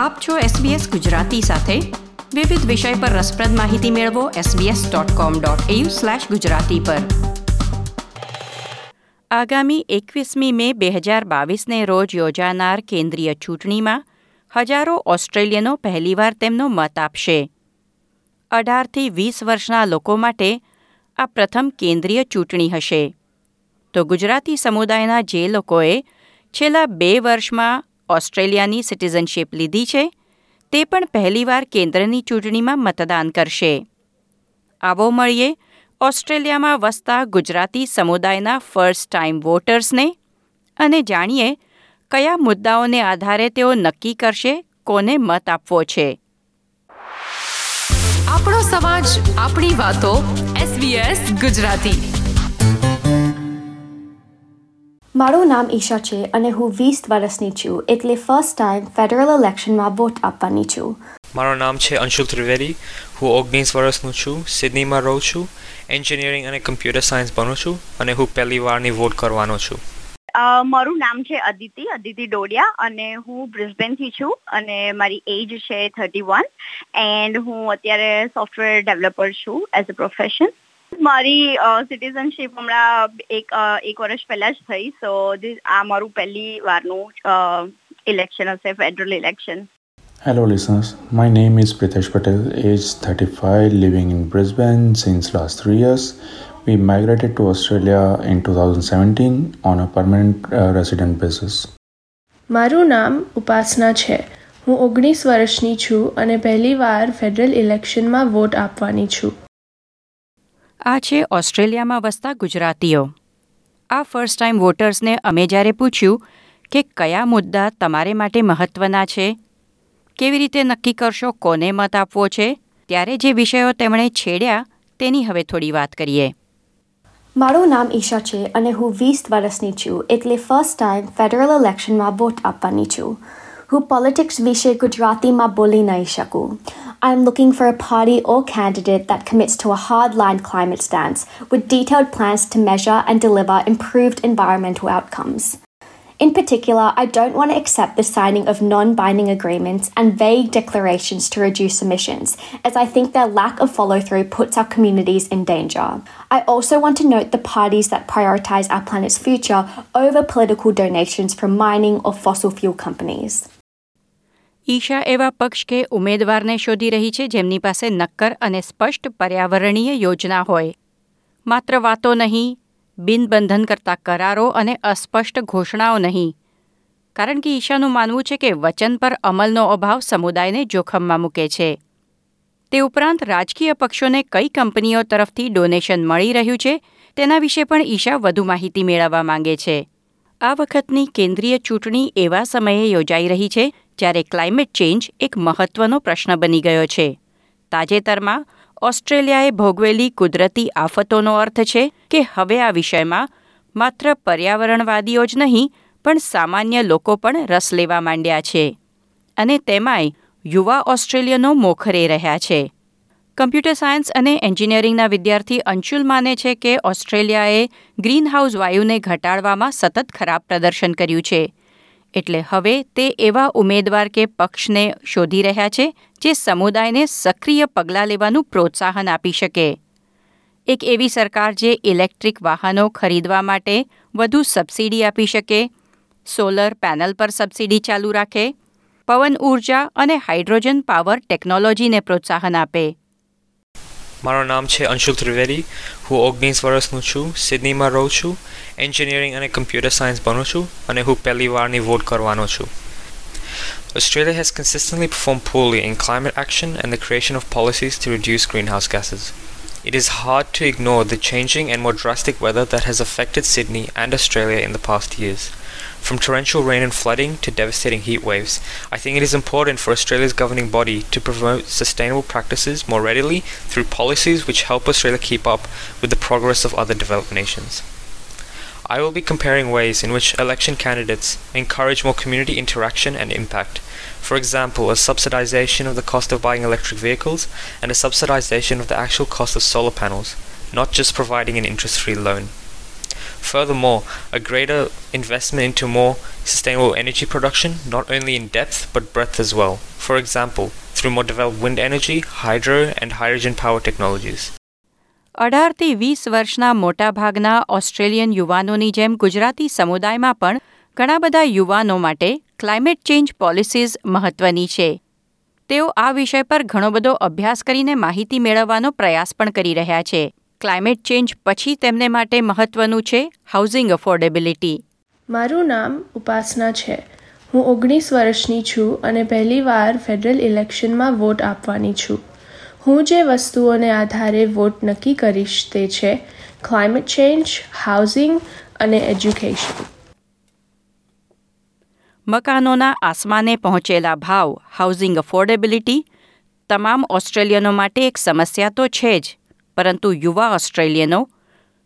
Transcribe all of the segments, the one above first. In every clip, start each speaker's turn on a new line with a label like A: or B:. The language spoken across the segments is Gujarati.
A: આપ છો SBS ગુજરાતી સાથે. વિવિધ વિષય પર રસપ્રદ માહિતી મેળવો sbs.com.au ગુજરાતી પર. આગામી એકવીસમી મે બે હજાર બાવીસને રોજ યોજાનાર કેન્દ્રીય ચૂંટણીમાં હજારો ઓસ્ટ્રેલિયનો પહેલીવાર તેમનો મત આપશે. અઢારથી વીસ વર્ષના લોકો માટે આ પ્રથમ કેન્દ્રીય ચૂંટણી હશે. તો ગુજરાતી સમુદાયના જે લોકોએ છેલ્લા બે વર્ષમાં ઓસ્ટ્રેલિયાની સિટીઝનશીપ લીધી છે, તે પણ પહેલીવાર કેન્દ્રની ચૂંટણીમાં મતદાન કરશે. આવો મળીએ ઓસ્ટ્રેલિયામાં વસતા ગુજરાતી સમુદાયના ફર્સ્ટ ટાઈમ વોટર્સને અને જાણીએ કયા મુદ્દાઓને આધારે તેઓ નક્કી કરશે, કોને મત આપવો છે.
B: આપણો સમાજ, આપણી વાતો એસબીએસ ગુજરાતી.
C: મારું નામ ઈશા છે અને હું વીસ વર્ષની છું એટલે ફર્સ્ટ ટાઈમ ફેડરલ ઇલેક્શનમાં વોટ આપવાની છું.
D: મારું નામ છે અંશુલ ત્રિવેદી. હું ઓગણીસ વર્ષનું છું સિડનીમાં રહું છું એન્જિનિયરિંગ અને કમ્પ્યુટર સાયન્સ ભણું છું અને હું પહેલી વારની વોટ કરવાનો છું.
E: મારું નામ છે અદિતિ અદિતિ ડોડિયા અને હું બ્રિસ્બેનથી છું અને મારી એજ છે થર્ટી વન એન્ડ હું અત્યારે સોફ્ટવેર ડેવલપર છું એઝ અ પ્રોફેશન મારી સિટીઝનશીપ હમણાં એક એક વર્ષ પહેલા જ થઈ સો આ મારું પહેલી વારનું ઇલેક્શન હશે federal election
F: Hello, listeners. My name is Pritesh Patel, age 35, living in Brisbane since last three years. We migrated to Australia in 2017 on a permanent uh, resident basis.
G: મારું નામ ઉપાસના છે હું ઓગણીસ વર્ષની છું અને પહેલીવાર ફેડરલ ઇલેક્શનમાં વોટ આપવાની છું
A: આ છે ઓસ્ટ્રેલિયામાં વસતા ગુજરાતીઓ. આ ફર્સ્ટ ટાઈમ વોટર્સને અમે જ્યારે પૂછ્યું કે કયા મુદ્દા તમારે માટે મહત્ત્વના છે, કેવી રીતે નક્કી કરશો, કોને મત આપવો છે, ત્યારે જે વિષયો તેમણે છેડ્યા તેની હવે થોડી વાત કરીએ.
C: મારું નામ ઈશા છે અને હું વીસ વર્ષની છું એટલે ફર્સ્ટ ટાઈમ ફેડરલ ઇલેક્શનમાં વોટ આપવાની છું. હું પોલિટિક્સ વિશે ગુજરાતીમાં બોલી નહીં શકું I'm looking for a party or candidate that commits to a hardline climate stance with detailed plans to measure and deliver improved environmental outcomes. In particular, I don't want to accept the signing of non binding agreements and vague declarations to reduce emissions, as I think their lack of follow through puts our communities in danger. I also want to note the parties that prioritise our planet's future over political donations from mining or fossil fuel companies.
A: Isha એવા પક્ષ કે ઉમેદવારને શોધી રહી છે જેમની પાસે નક્કર અને સ્પષ્ટ પર્યાવરણીય યોજના હોય. માત્ર વાતો નહીં, બિનબંધન કરતા કરારો અને અસ્પષ્ટ ઘોષણાઓ નહીં. કારણ કે ઈશાનું માનવું છે કે વચન પર અમલનો અભાવ સમુદાયને જોખમમાં મૂકે છે. તે ઉપરાંત રાજકીય પક્ષોને કઈ કંપનીઓ તરફથી ડોનેશન મળી રહ્યું છે, તેના વિશે પણ ઈશા વધુ માહિતી મેળવવા માંગે છે. આ વખતની કેન્દ્રીય ચૂંટણી એવા સમયે યોજાઈ રહી છે જ્યારે ક્લાઇમેટ ચેન્જ એક મહત્વનો પ્રશ્ન બની ગયો છે. તાજેતરમાં ઓસ્ટ્રેલિયાએ ભોગવેલી કુદરતી આફતોનો અર્થ છે કે હવે આ વિષયમાં માત્ર પર્યાવરણવાદીઓ જ નહીં, પણ સામાન્ય લોકો પણ રસ લેવા માંડ્યા છે. અને તેમાંય યુવા ઓસ્ટ્રેલિયનો મોખરે રહ્યા છે. કમ્પ્યુટર સાયન્સ અને એન્જિનિયરિંગના વિદ્યાર્થી અંશુલ માને છે કે ઓસ્ટ્રેલિયાએ ગ્રીનહાઉસ વાયુને ઘટાડવામાં સતત ખરાબ પ્રદર્શન કર્યું છે. એટલે હવે તે એવા ઉમેદવાર કે પક્ષને શોધી રહ્યા છે જે સમુદાયને સક્રિય પગલાં લેવાનું પ્રોત્સાહન આપી શકે. એક એવી સરકાર જે ઇલેક્ટ્રિક વાહનો ખરીદવા માટે વધુ સબસિડી આપી શકે, સોલર પેનલ પર સબસિડી ચાલુ રાખે, પવન ઊર્જા અને હાઇડ્રોજન પાવર ટેકનોલોજીને પ્રોત્સાહન આપે.
D: મારું નામ છે અંશુલ ત્રિવેદી હું ઓગણીસ વર્ષનું છું સિડનીમાં રહું છું એન્જિનિયરિંગ અને કમ્પ્યુટર સાયન્સ ભણું છું અને હું પહેલી વારની વોટ કરવાનો છું Australia has consistently performed poorly in climate action and the creation of policies to reduce greenhouse gases. It is hard to ignore the changing and more drastic weather that has affected Sydney and Australia in the past years. From torrential rain and flooding to devastating heat waves, I think it is important for Australia's governing body to promote sustainable practices more readily through policies which help Australia keep up with the progress of other developed nations. I will be comparing ways in which election candidates encourage more community interaction and impact. For example, a subsidization of the cost of buying electric vehicles and a subsidization of the actual cost of solar panels, not just providing an interest free loan. Furthermore, a greater investment into more sustainable energy production, not only in depth but breadth as well. For example, through more developed wind energy, hydro, and hydrogen power technologies.
A: અઢારથી વીસ વર્ષના મોટાભાગના ઓસ્ટ્રેલિયન યુવાનોની જેમ ગુજરાતી સમુદાયમાં પણ ઘણા બધા યુવાનો માટે ક્લાઇમેટ ચેન્જ પોલિસીઝ મહત્વની છે તેઓ આ વિષય પર ઘણો બધો અભ્યાસ કરીને માહિતી મેળવવાનો પ્રયાસ પણ કરી રહ્યા છે ક્લાઇમેટ ચેન્જ પછી તેમને માટે મહત્વનું છે હાઉસિંગ અફોર્ડેબિલિટી.
G: મારું નામ ઉપાસના છે. હું ઓગણીસ વર્ષની છું અને પહેલીવાર ફેડરલ ઇલેક્શનમાં વોટ આપવાની છું. હું જે વસ્તુઓને આધારે વોટ નક્કી કરીશ તે છે ક્લાઇમેટ ચેન્જ હાઉસિંગ અને એજ્યુકેશન.
A: મકાનોના આસમાને પહોંચેલા ભાવ હાઉસિંગ અફોર્ડેબિલિટી તમામ ઓસ્ટ્રેલિયનો માટે એક સમસ્યા તો છે જ. પરંતુ યુવા ઓસ્ટ્રેલિયનો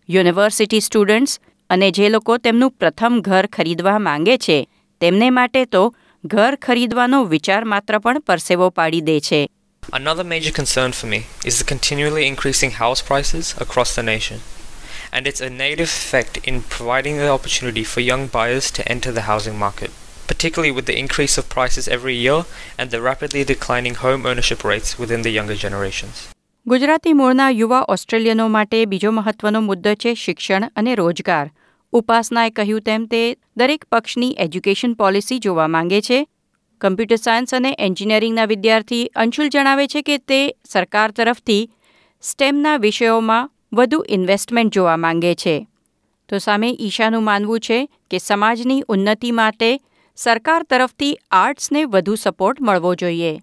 A: યુનિવર્સિટી સ્ટુડન્ટ્સ અને જે લોકો તેમનું પ્રથમ ઘર ખરીદવા માંગે છે તેમને માટે તો ઘર ખરીદવાનો વિચાર માત્ર પણ પરસેવો પાડી દે છે
D: Another major concern for me is the continually increasing house prices across the nation, and its a negative effect in providing the opportunity for young buyers to enter the housing market, particularly with the increase of prices every year and the rapidly declining home ownership rates within the younger generations.
A: Gujarati મૂળના યુવા ઓસ્ટ્રેલિયનો માટે બીજો મહત્વનો મુદ્દો છે શિક્ષણ અને રોજગાર. ઉપાસનાએ કહ્યું તેમ તે દરેક પક્ષની એજ્યુકેશન પોલિસી જોવા માંગે છે. કમ્પ્યુટર સાયન્સ અને એન્જિનિયરિંગના વિદ્યાર્થી અંશુલ જણાવે છે કે તે સરકાર તરફથી સ્ટેમના વિષયોમાં વધુ ઇન્વેસ્ટમેન્ટ જોવા માંગે છે. તો સામે ઈશાનું માનવું છે કે સમાજની ઉન્નતિ માટે સરકાર તરફથી આર્ટ્સને વધુ સપોર્ટ મળવો જોઈએ.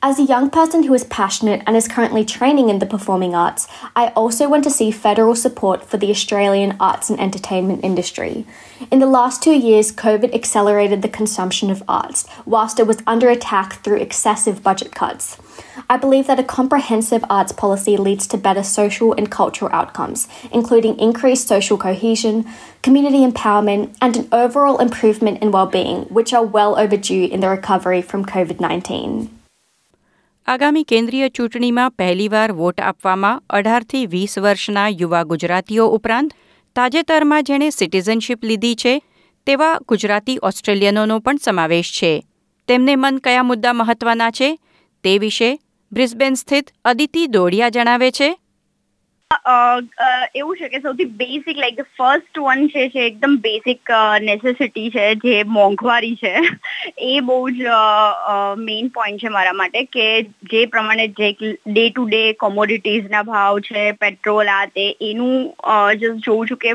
C: As a young person who is passionate and is currently training in the performing arts, I also want to see federal support for the Australian arts and entertainment industry. In the last two years, COVID accelerated the consumption of arts, whilst it was under attack through excessive budget cuts. I believe that a comprehensive arts policy leads to better social and cultural outcomes, including increased social cohesion, community empowerment, and an overall improvement in well-being, which are well overdue in the recovery from COVID-19.
A: આગામી કેન્દ્રીય ચૂંટણીમાં પહેલીવાર વોટ આપવામાં અઢારથી વીસ વર્ષના યુવા ગુજરાતીઓ ઉપરાંત તાજેતરમાં જેણે સિટીઝનશીપ લીધી છે, તેવા ગુજરાતી ઓસ્ટ્રેલિયનોનો પણ સમાવેશ છે. તેમને મન કયા મુદ્દા મહત્વના છે, તે વિશે બ્રિસ્બેન સ્થિત અદિતિ દોડિયા જણાવે છે.
E: એવું છે કે સૌથી basic like the first one છે, જે એકદમ બેસિક નેસેસિટી છે, જે મોંઘવારી છે, એ બહુ જ મેઇન પોઈન્ટ છે મારા માટે કે જે પ્રમાણે જે ડે ટુ ડે કોમોડિટીઝના ભાવ છે પેટ્રોલ આ તે, એનું જસ્ટ જોઉં છું કે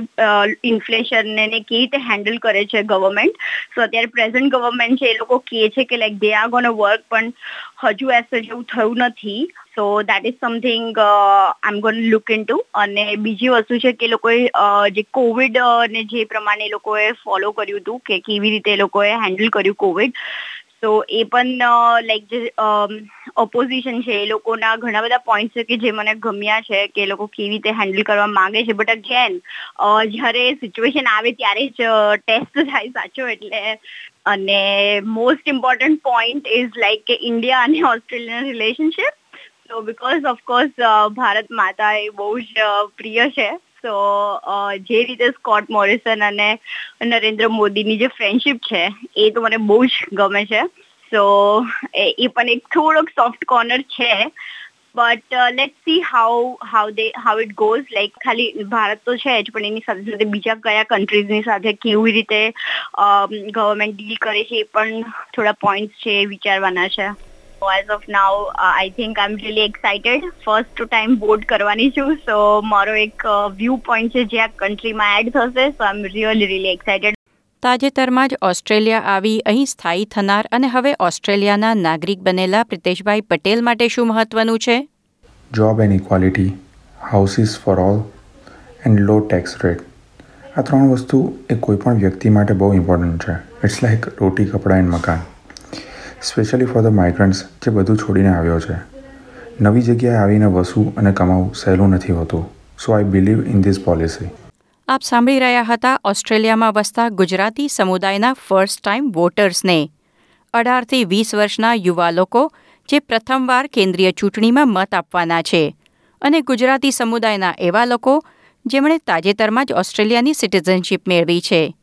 E: ઇન્ફ્લેશનને કેવી રીતે હેન્ડલ કરે છે ગવર્મેન્ટ સો અત્યારે પ્રેઝન્ટ ગવર્મેન્ટ છે, એ લોકો કહે છે કે like they are gonna work પણ હજુ એસ જેવું થયું નથી. So that is something I am gonna look into અને બીજી વસ્તુ છે કે લોકોએ જે કોવિડ ને જે પ્રમાણે લોકોએ ફોલો કર્યું હતું કે કેવી રીતે લોકોએ હેન્ડલ કર્યું કોવિડ તો એ પણ લાઈક જે ઓપોઝિશન છે એ લોકોના ઘણા બધા પોઈન્ટ છે કે જે મને ગમ્યા છે કે લોકો કેવી રીતે હેન્ડલ કરવા માંગે છે. બટ અગેન જ્યારે સિચ્યુએશન આવે ત્યારે જ ટેસ્ટ થાય સાચો એટલે. અને most important point is like કે ઇન્ડિયા અને ઓસ્ટ્રેલિયાના રિલેશનશિપ તો બીકોઝ ઓફકોર્સ ભારત માતા એ બહુ જ પ્રિય છે. સો જે રીતે સ્કોટ મોરિસન અને નરેન્દ્ર મોદીની જે ફ્રેન્ડશિપ છે, એ તો મને બહુ જ ગમે છે. સો એ પણ એક થોડોક સોફ્ટ કોર્નર છે. But let see how how they how it goes like ખાલી ભારત તો છે જ, પણ એની સાથે સાથે બીજા કયા કન્ટ્રીઝની સાથે કેવી રીતે ગવર્મેન્ટ ડીલ કરે છે એ પણ થોડા પોઈન્ટ્સ છે વિચારવાના છે. As of now uh, i think i'm really excited. First time vote કરવાની છું સો મારો એક વ્યૂ પોઈન્ટ છે જે આ કન્ટ્રીમાં એડ થશે so I am really really excited
A: તાજેતરમાં જ ઓસ્ટ્રેલિયા આવી અહીં સ્થાયી થનાર અને હવે ઓસ્ટ્રેલિયાના નાગરિક બનેલા પ્રિતેશભાઈ પટેલ માટે શું મહત્વનું છે?
F: Job and equality houses for all and low tax rate આ ત્રણ વસ્તુ એ કોઈપણ વ્યક્તિ માટે બહુ ઇમ્પોર્ટન્ટ છે. ઇટ્સ લાઈક રોટી કપડાં એન્ડ મકાન. સ્પેશિયલી ફોર ધ માઇગ્રન્ટ્સ, જે બધું છોડીને આવ્યો છે. નવી જગ્યાએ આવીને વસવું અને કમાવું સહેલું નથી હોતું. So I believe in this policy
A: આપ સાંભળી રહ્યા હતા ઓસ્ટ્રેલિયામાં વસતા ગુજરાતી સમુદાયના ફર્સ્ટ ટાઈમ વોટર્સને અઢારથી વીસ વર્ષના યુવા લોકો જે પ્રથમવાર કેન્દ્રીય ચૂંટણીમાં મત આપવાના છે. અને ગુજરાતી સમુદાયના એવા લોકો જેમણે તાજેતરમાં જ ઓસ્ટ્રેલિયાની સિટીઝનશીપ મેળવી છે.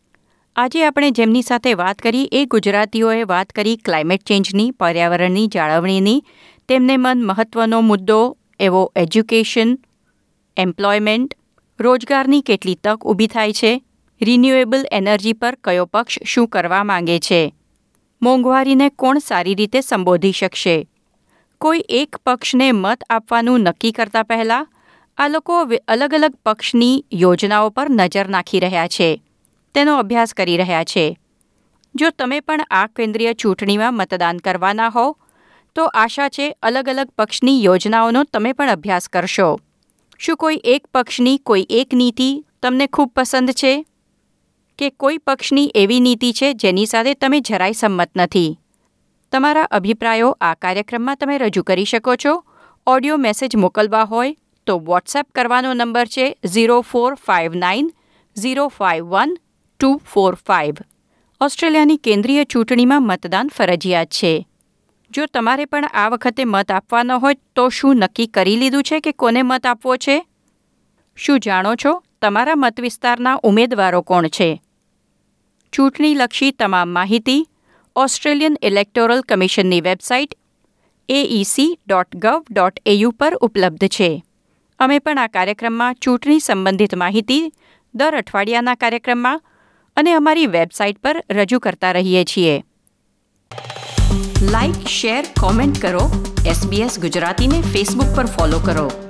A: આજે આપણે જેમની સાથે વાત કરી એ ગુજરાતીઓએ વાત કરી ક્લાઇમેટ ચેન્જની પર્યાવરણની જાળવણીની, તેમને મન મહત્વનો મુદ્દો, એવો એજ્યુકેશન એમ્પ્લોયમેન્ટ રોજગારની કેટલી તક ઊભી થાય છે રિન્યુએબલ એનર્જી પર કયો પક્ષ શું કરવા માંગે છે, મોંઘવારીને કોણ સારી રીતે સંબોધી શકશે, કોઈ એક પક્ષને મત આપવાનું નક્કી કરતા પહેલાં આ લોકો અલગ અલગ પક્ષની યોજનાઓ પર નજર નાખી રહ્યા છે. તેનો અભ્યાસ કરી રહ્યા છે. જો તમે પણ આ કેન્દ્રીય ચૂંટણીમાં મતદાન કરવાના હો તો આશા છે અલગ અલગ પક્ષની યોજનાઓનો તમે પણ અભ્યાસ કરશો. શું કોઈ એક પક્ષની કોઈ એક નીતિ તમને ખૂબ પસંદ છે? કે કોઈ પક્ષની એવી નીતિ છે જેની સાથે તમે જરાય સંમત નથી? તમારા અભિપ્રાયો આ કાર્યક્રમમાં તમે રજૂ કરી શકો છો. ઓડિયો મેસેજ મોકલવા હોય તો વોટ્સએપ કરવાનો નંબર છે zero four five nine zero five one two, four, five. ઓસ્ટ્રેલિયાની કેન્દ્રીય ચૂંટણીમાં મતદાન ફરજિયાત છે. જો તમારે પણ આ વખતે મત આપવાનો હોય, તો શું નક્કી કરી લીધું છે કે કોને મત આપવો છે? શું જાણો છો, તમારા મત વિસ્તારના ઉમેદવારો કોણ છે? ચૂંટણીલક્ષી તમામ માહિતી Australian electoral કમિશનની website AEC dot gov dot AU પર ઉપલબ્ધ છે. અમે પણ આ કાર્યક્રમમાં ચૂંટણી સંબંધિત માહિતી દર અઠવાડિયાના કાર્યક્રમમાં અને અમારી વેબસાઇટ પર રજૂ કરતા રહીએ છીએ. લાઇક શેર કોમેન્ટ કરો. એસબીએસ ગુજરાતીને ફેસબુક પર ફોલો કરો.